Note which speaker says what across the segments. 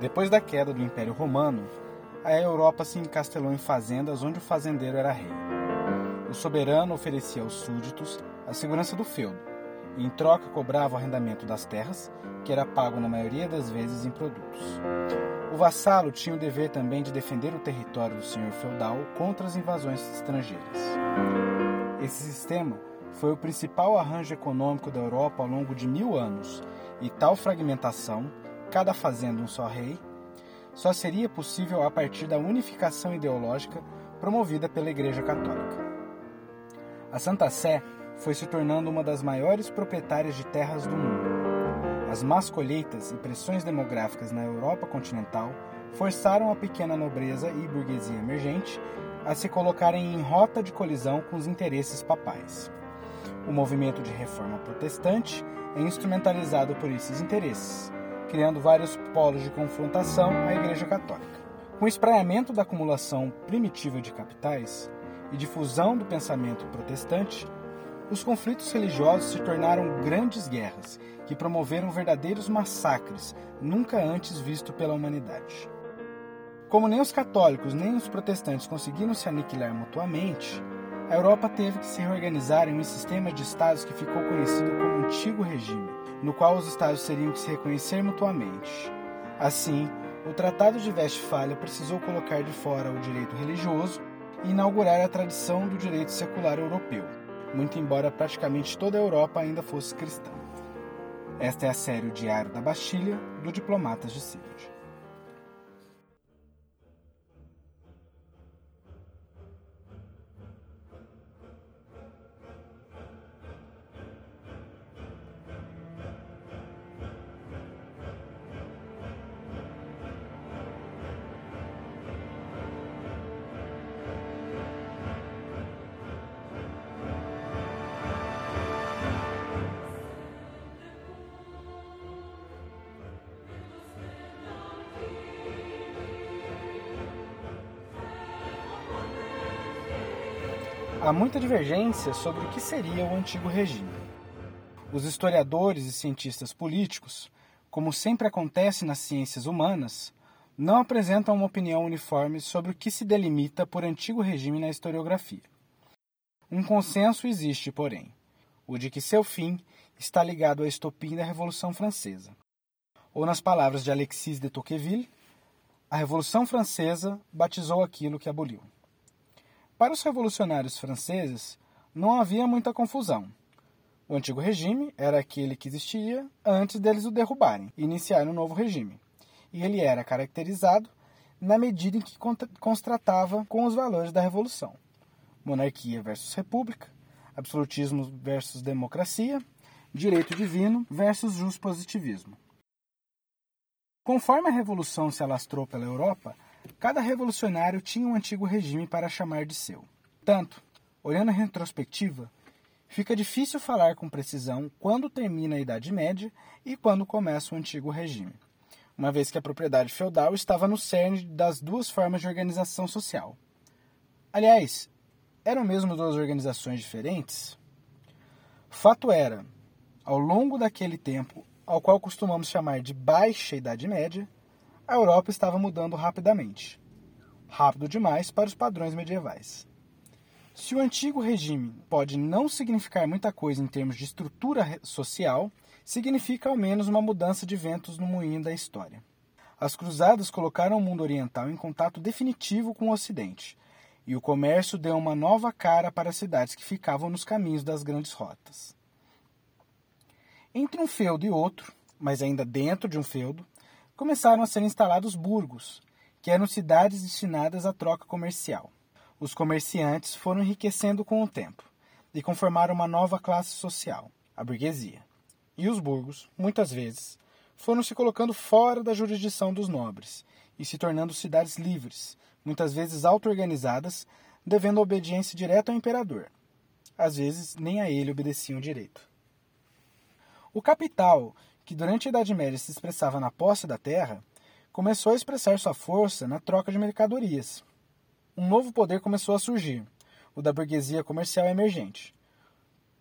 Speaker 1: Depois da queda do Império Romano, a Europa se encastelou em fazendas onde o fazendeiro era rei. O soberano oferecia aos súditos a segurança do feudo e, em troca, cobrava o arrendamento das terras, que era pago na maioria das vezes em produtos. O vassalo tinha o dever também de defender o território do senhor feudal contra as invasões estrangeiras. Esse sistema foi o principal arranjo econômico da Europa ao longo de mil anos, e tal fragmentação cada fazenda um só rei, só seria possível a partir da unificação ideológica promovida pela Igreja Católica. A Santa Sé foi se tornando uma das maiores proprietárias de terras do mundo. As más colheitas e pressões demográficas na Europa continental forçaram a pequena nobreza e burguesia emergente a se colocarem em rota de colisão com os interesses papais. O movimento de reforma protestante é instrumentalizado por esses interesses, criando vários polos de confrontação à Igreja Católica. Com o espraiamento da acumulação primitiva de capitais e difusão do pensamento protestante, os conflitos religiosos se tornaram grandes guerras que promoveram verdadeiros massacres nunca antes vistos pela humanidade. Como nem os católicos nem os protestantes conseguiram se aniquilar mutuamente, a Europa teve que se reorganizar em um sistema de estados que ficou conhecido como Antigo Regime no qual os estados teriam que se reconhecer mutuamente. Assim, o Tratado de Westfália precisou colocar de fora o direito religioso e inaugurar a tradição do direito secular europeu, muito embora praticamente toda a Europa ainda fosse cristã. Esta é a série O Diário da Bastilha, do Diplomatas de Sivert. Há muita divergência sobre o que seria o antigo regime. Os historiadores e cientistas políticos, como sempre acontece nas ciências humanas, não apresentam uma opinião uniforme sobre o que se delimita por antigo regime na historiografia. Um consenso existe, porém, o de que seu fim está ligado à estopim da Revolução Francesa. Ou, nas palavras de Alexis de Tocqueville, a Revolução Francesa batizou aquilo que aboliu. Para os revolucionários franceses, não havia muita confusão. O antigo regime era aquele que existia antes deles o derrubarem e iniciar um novo regime. E ele era caracterizado na medida em que constratava com os valores da revolução: monarquia versus república, absolutismo versus democracia, direito divino versus positivismo. Conforme a revolução se alastrou pela Europa, Cada revolucionário tinha um antigo regime para chamar de seu. Tanto, olhando a retrospectiva, fica difícil falar com precisão quando termina a Idade Média e quando começa o antigo regime, uma vez que a propriedade feudal estava no cerne das duas formas de organização social. Aliás, eram mesmo duas organizações diferentes? Fato era, ao longo daquele tempo, ao qual costumamos chamar de Baixa Idade Média, a Europa estava mudando rapidamente. Rápido demais para os padrões medievais. Se o antigo regime pode não significar muita coisa em termos de estrutura social, significa ao menos uma mudança de ventos no moinho da história. As cruzadas colocaram o mundo oriental em contato definitivo com o Ocidente, e o comércio deu uma nova cara para as cidades que ficavam nos caminhos das grandes rotas. Entre um feudo e outro, mas ainda dentro de um feudo, começaram a ser instalados burgos, que eram cidades destinadas à troca comercial. Os comerciantes foram enriquecendo com o tempo e conformaram uma nova classe social, a burguesia. E os burgos, muitas vezes, foram se colocando fora da jurisdição dos nobres e se tornando cidades livres, muitas vezes auto-organizadas, devendo obediência direta ao imperador. Às vezes, nem a ele obedeciam direito. O capital que durante a Idade Média se expressava na posse da terra, começou a expressar sua força na troca de mercadorias. Um novo poder começou a surgir, o da burguesia comercial emergente,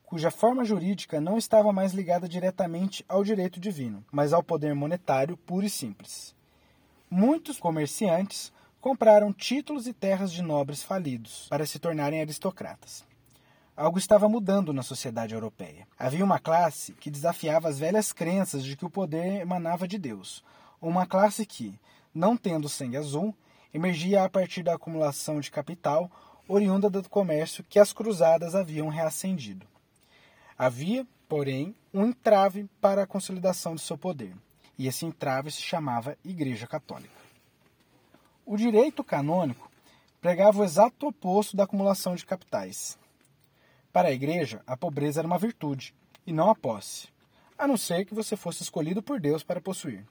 Speaker 1: cuja forma jurídica não estava mais ligada diretamente ao direito divino, mas ao poder monetário puro e simples. muitos comerciantes compraram títulos e terras de nobres falidos para se tornarem aristocratas. Algo estava mudando na sociedade europeia. Havia uma classe que desafiava as velhas crenças de que o poder emanava de Deus, uma classe que, não tendo sangue azul, emergia a partir da acumulação de capital oriunda do comércio que as cruzadas haviam reacendido. Havia, porém, um entrave para a consolidação de seu poder, e esse entrave se chamava Igreja Católica. O direito canônico pregava o exato oposto da acumulação de capitais. Para a Igreja, a pobreza era uma virtude, e não a posse, a não ser que você fosse escolhido por Deus para possuir.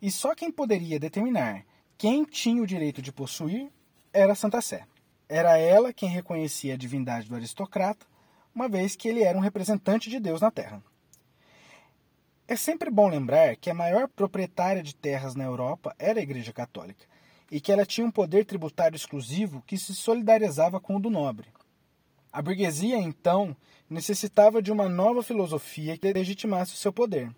Speaker 1: E só quem poderia determinar quem tinha o direito de possuir era a Santa Sé. Era ela quem reconhecia a divindade do aristocrata, uma vez que ele era um representante de Deus na Terra. É sempre bom lembrar que a maior proprietária de terras na Europa era a Igreja Católica, e que ela tinha um poder tributário exclusivo que se solidarizava com o do nobre. A burguesia, então, necessitava de uma nova filosofia que legitimasse o seu poder.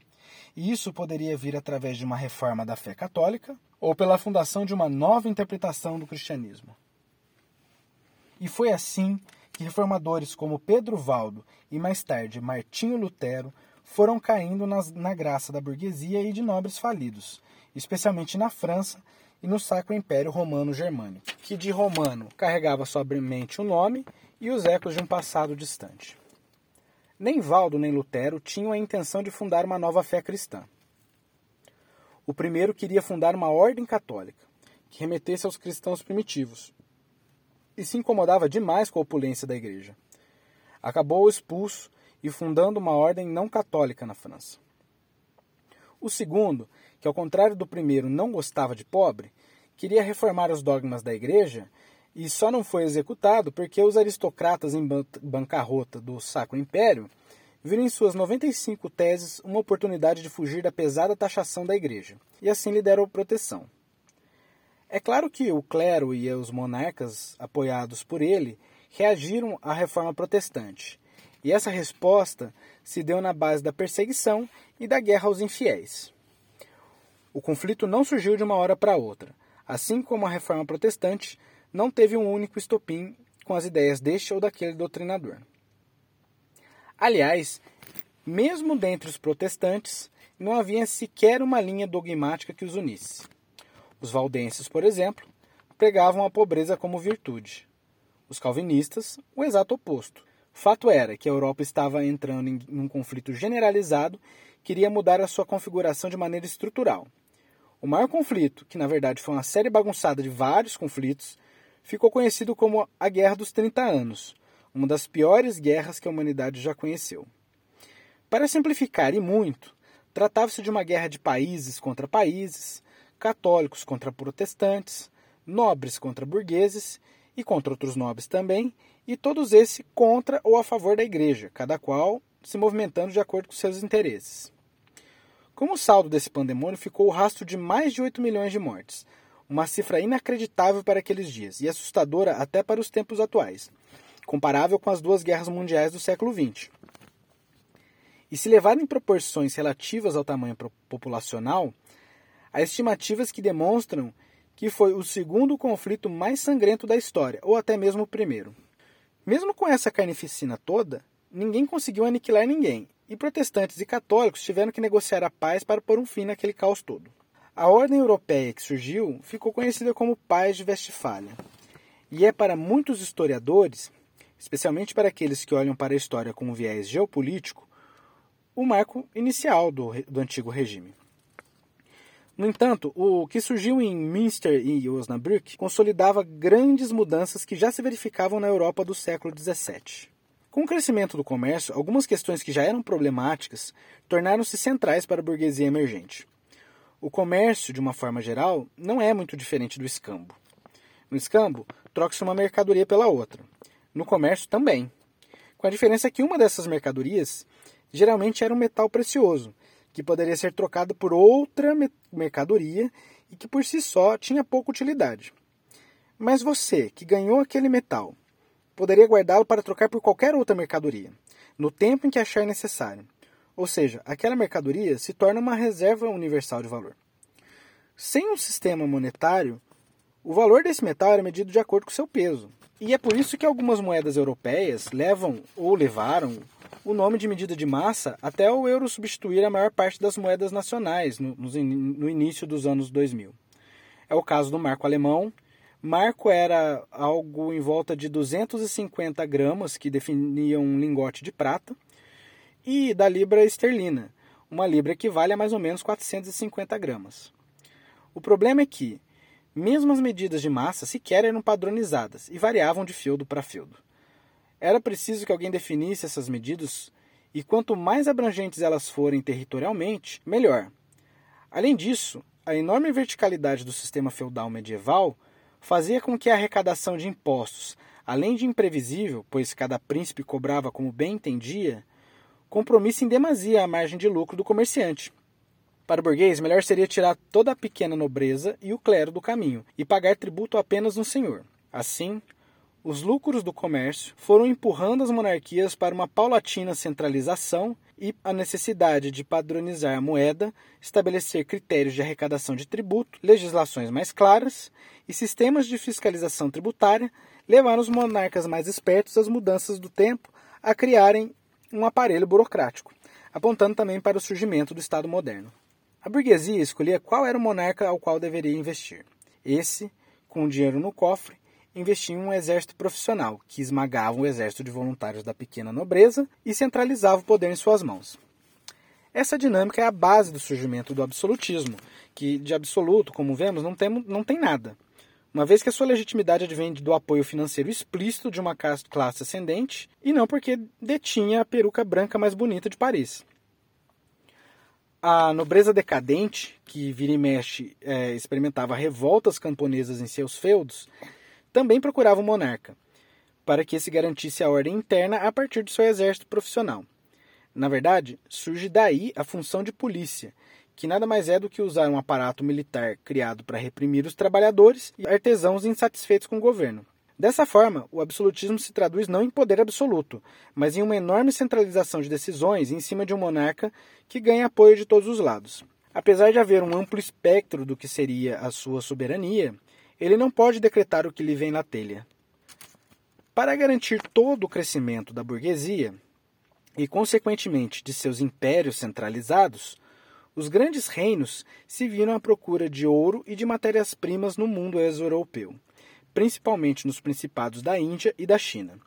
Speaker 1: E isso poderia vir através de uma reforma da fé católica ou pela fundação de uma nova interpretação do cristianismo. E foi assim que reformadores como Pedro Valdo e mais tarde Martinho Lutero foram caindo nas, na graça da burguesia e de nobres falidos, especialmente na França, e no Sacro Império Romano Germânico, que de romano carregava somente o nome e os ecos de um passado distante. Nem Valdo nem Lutero tinham a intenção de fundar uma nova fé cristã. O primeiro queria fundar uma ordem católica, que remetesse aos cristãos primitivos, e se incomodava demais com a opulência da igreja. Acabou expulso e fundando uma ordem não católica na França. O segundo que, ao contrário do primeiro, não gostava de pobre, queria reformar os dogmas da igreja e só não foi executado porque os aristocratas em bancarrota do Sacro Império viram em suas 95 teses uma oportunidade de fugir da pesada taxação da igreja, e assim lhe deram proteção. É claro que o clero e os monarcas, apoiados por ele, reagiram à reforma protestante, e essa resposta se deu na base da perseguição e da guerra aos infiéis. O conflito não surgiu de uma hora para outra, assim como a reforma protestante não teve um único estopim com as ideias deste ou daquele doutrinador. Aliás, mesmo dentre os protestantes, não havia sequer uma linha dogmática que os unisse. Os valdenses, por exemplo, pregavam a pobreza como virtude. Os calvinistas, o exato oposto. Fato era que a Europa estava entrando em um conflito generalizado, queria mudar a sua configuração de maneira estrutural, o maior conflito, que na verdade foi uma série bagunçada de vários conflitos, ficou conhecido como a Guerra dos 30 Anos, uma das piores guerras que a humanidade já conheceu. Para simplificar e muito, tratava-se de uma guerra de países contra países, católicos contra protestantes, nobres contra burgueses e contra outros nobres também, e todos esses contra ou a favor da igreja, cada qual se movimentando de acordo com seus interesses. Como saldo desse pandemônio ficou o rastro de mais de 8 milhões de mortes, uma cifra inacreditável para aqueles dias e assustadora até para os tempos atuais, comparável com as duas guerras mundiais do século XX. E se levado em proporções relativas ao tamanho populacional, há estimativas que demonstram que foi o segundo conflito mais sangrento da história, ou até mesmo o primeiro. Mesmo com essa carnificina toda, ninguém conseguiu aniquilar ninguém, e protestantes e católicos tiveram que negociar a paz para pôr um fim naquele caos todo. A ordem europeia que surgiu ficou conhecida como Paz de Westfália, e é para muitos historiadores, especialmente para aqueles que olham para a história com um viés geopolítico, o marco inicial do, do antigo regime. No entanto, o que surgiu em Münster e Osnabrück consolidava grandes mudanças que já se verificavam na Europa do século XVII. Com o crescimento do comércio, algumas questões que já eram problemáticas tornaram-se centrais para a burguesia emergente. O comércio, de uma forma geral, não é muito diferente do escambo. No escambo, troca-se uma mercadoria pela outra. No comércio, também. Com a diferença que uma dessas mercadorias geralmente era um metal precioso, que poderia ser trocado por outra mercadoria e que por si só tinha pouca utilidade. Mas você, que ganhou aquele metal, poderia guardá-lo para trocar por qualquer outra mercadoria, no tempo em que achar necessário. Ou seja, aquela mercadoria se torna uma reserva universal de valor. Sem um sistema monetário, o valor desse metal era medido de acordo com seu peso. E é por isso que algumas moedas europeias levam ou levaram o nome de medida de massa até o euro substituir a maior parte das moedas nacionais no, no início dos anos 2000. É o caso do marco alemão. Marco era algo em volta de 250 gramas, que definiam um lingote de prata, e da libra esterlina. Uma libra equivale a mais ou menos 450 gramas. O problema é que, mesmo as medidas de massa sequer eram padronizadas e variavam de feudo para feudo. Era preciso que alguém definisse essas medidas e quanto mais abrangentes elas forem territorialmente, melhor. Além disso, a enorme verticalidade do sistema feudal medieval fazia com que a arrecadação de impostos, além de imprevisível, pois cada príncipe cobrava como bem entendia, compromisse em demasia a margem de lucro do comerciante. Para o burguês, melhor seria tirar toda a pequena nobreza e o clero do caminho e pagar tributo apenas no senhor. Assim, os lucros do comércio foram empurrando as monarquias para uma paulatina centralização e a necessidade de padronizar a moeda, estabelecer critérios de arrecadação de tributo, legislações mais claras e sistemas de fiscalização tributária levaram os monarcas mais espertos às mudanças do tempo a criarem um aparelho burocrático, apontando também para o surgimento do Estado moderno. A burguesia escolhia qual era o monarca ao qual deveria investir. Esse, com o dinheiro no cofre, investia em um exército profissional, que esmagava o exército de voluntários da pequena nobreza e centralizava o poder em suas mãos. Essa dinâmica é a base do surgimento do absolutismo, que de absoluto, como vemos, não tem, não tem nada. Uma vez que a sua legitimidade advém do apoio financeiro explícito de uma classe ascendente, e não porque detinha a peruca branca mais bonita de Paris. A nobreza decadente, que vira e mexe é, experimentava revoltas camponesas em seus feudos, também procurava o monarca, para que se garantisse a ordem interna a partir de seu exército profissional. Na verdade, surge daí a função de polícia, que nada mais é do que usar um aparato militar criado para reprimir os trabalhadores e artesãos insatisfeitos com o governo. Dessa forma, o absolutismo se traduz não em poder absoluto, mas em uma enorme centralização de decisões em cima de um monarca que ganha apoio de todos os lados. Apesar de haver um amplo espectro do que seria a sua soberania, ele não pode decretar o que lhe vem na telha. Para garantir todo o crescimento da burguesia e, consequentemente, de seus impérios centralizados, os grandes reinos se viram à procura de ouro e de matérias-primas no mundo ex-europeu, principalmente nos principados da Índia e da China.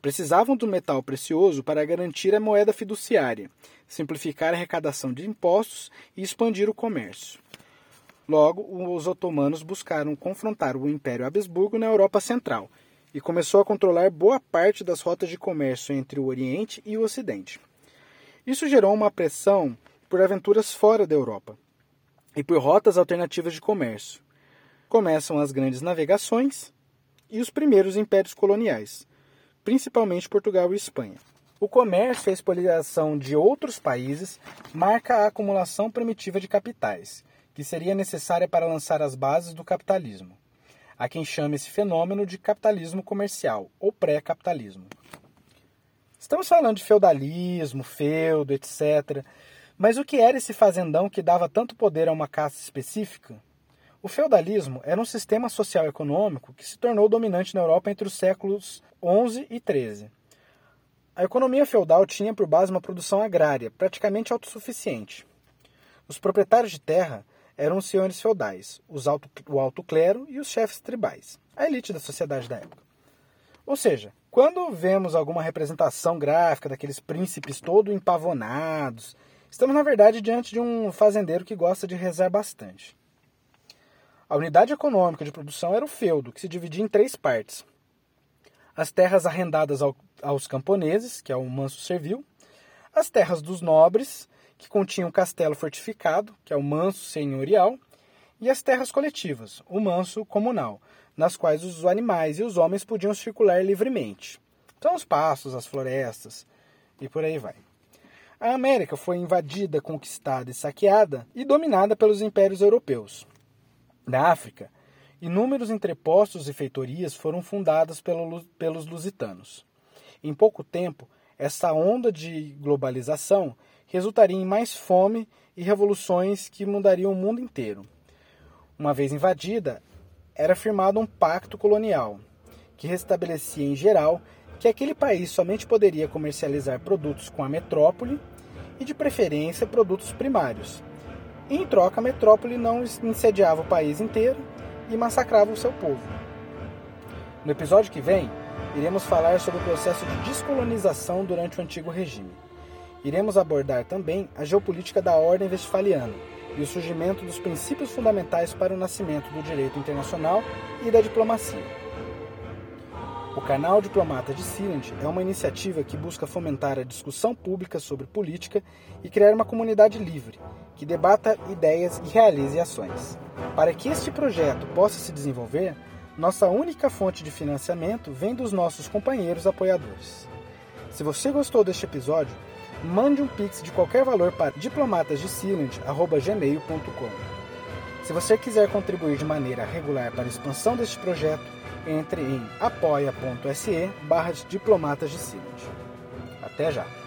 Speaker 1: Precisavam do metal precioso para garantir a moeda fiduciária, simplificar a arrecadação de impostos e expandir o comércio. Logo, os otomanos buscaram confrontar o Império Habsburgo na Europa Central e começou a controlar boa parte das rotas de comércio entre o Oriente e o Ocidente. Isso gerou uma pressão por aventuras fora da Europa e por rotas alternativas de comércio. Começam as grandes navegações e os primeiros impérios coloniais, principalmente Portugal e Espanha. O comércio e a expoliação de outros países marca a acumulação primitiva de capitais que seria necessária para lançar as bases do capitalismo. Há quem chame esse fenômeno de capitalismo comercial ou pré-capitalismo. Estamos falando de feudalismo, feudo, etc. Mas o que era esse fazendão que dava tanto poder a uma casta específica? O feudalismo era um sistema social econômico que se tornou dominante na Europa entre os séculos XI e XIII. A economia feudal tinha por base uma produção agrária, praticamente autossuficiente. Os proprietários de terra eram os senhores feudais, os alto, o alto clero e os chefes tribais, a elite da sociedade da época. Ou seja, quando vemos alguma representação gráfica daqueles príncipes todo empavonados, estamos na verdade diante de um fazendeiro que gosta de rezar bastante. A unidade econômica de produção era o feudo, que se dividia em três partes. As terras arrendadas ao, aos camponeses, que é o manso servil, as terras dos nobres, que continham castelo fortificado, que é o manso senhorial, e as terras coletivas, o manso comunal, nas quais os animais e os homens podiam circular livremente. Então, os pastos, as florestas e por aí vai. A América foi invadida, conquistada e saqueada e dominada pelos impérios europeus. Na África, inúmeros entrepostos e feitorias foram fundadas pelo, pelos lusitanos. Em pouco tempo, essa onda de globalização resultaria em mais fome e revoluções que mudariam o mundo inteiro. Uma vez invadida, era firmado um pacto colonial, que restabelecia em geral que aquele país somente poderia comercializar produtos com a metrópole e, de preferência, produtos primários. Em troca, a metrópole não incendiava o país inteiro e massacrava o seu povo. No episódio que vem, iremos falar sobre o processo de descolonização durante o antigo regime. Iremos abordar também a geopolítica da Ordem Westphaliana e o surgimento dos princípios fundamentais para o nascimento do direito internacional e da diplomacia. O canal Diplomata de Sealand é uma iniciativa que busca fomentar a discussão pública sobre política e criar uma comunidade livre, que debata ideias e realize ações. Para que este projeto possa se desenvolver, nossa única fonte de financiamento vem dos nossos companheiros apoiadores. Se você gostou deste episódio, mande um pix de qualquer valor para diplomatasdesealand.gmail.com. Se você quiser contribuir de maneira regular para a expansão deste projeto, entre em apoia.se barra diplomatas de Até já!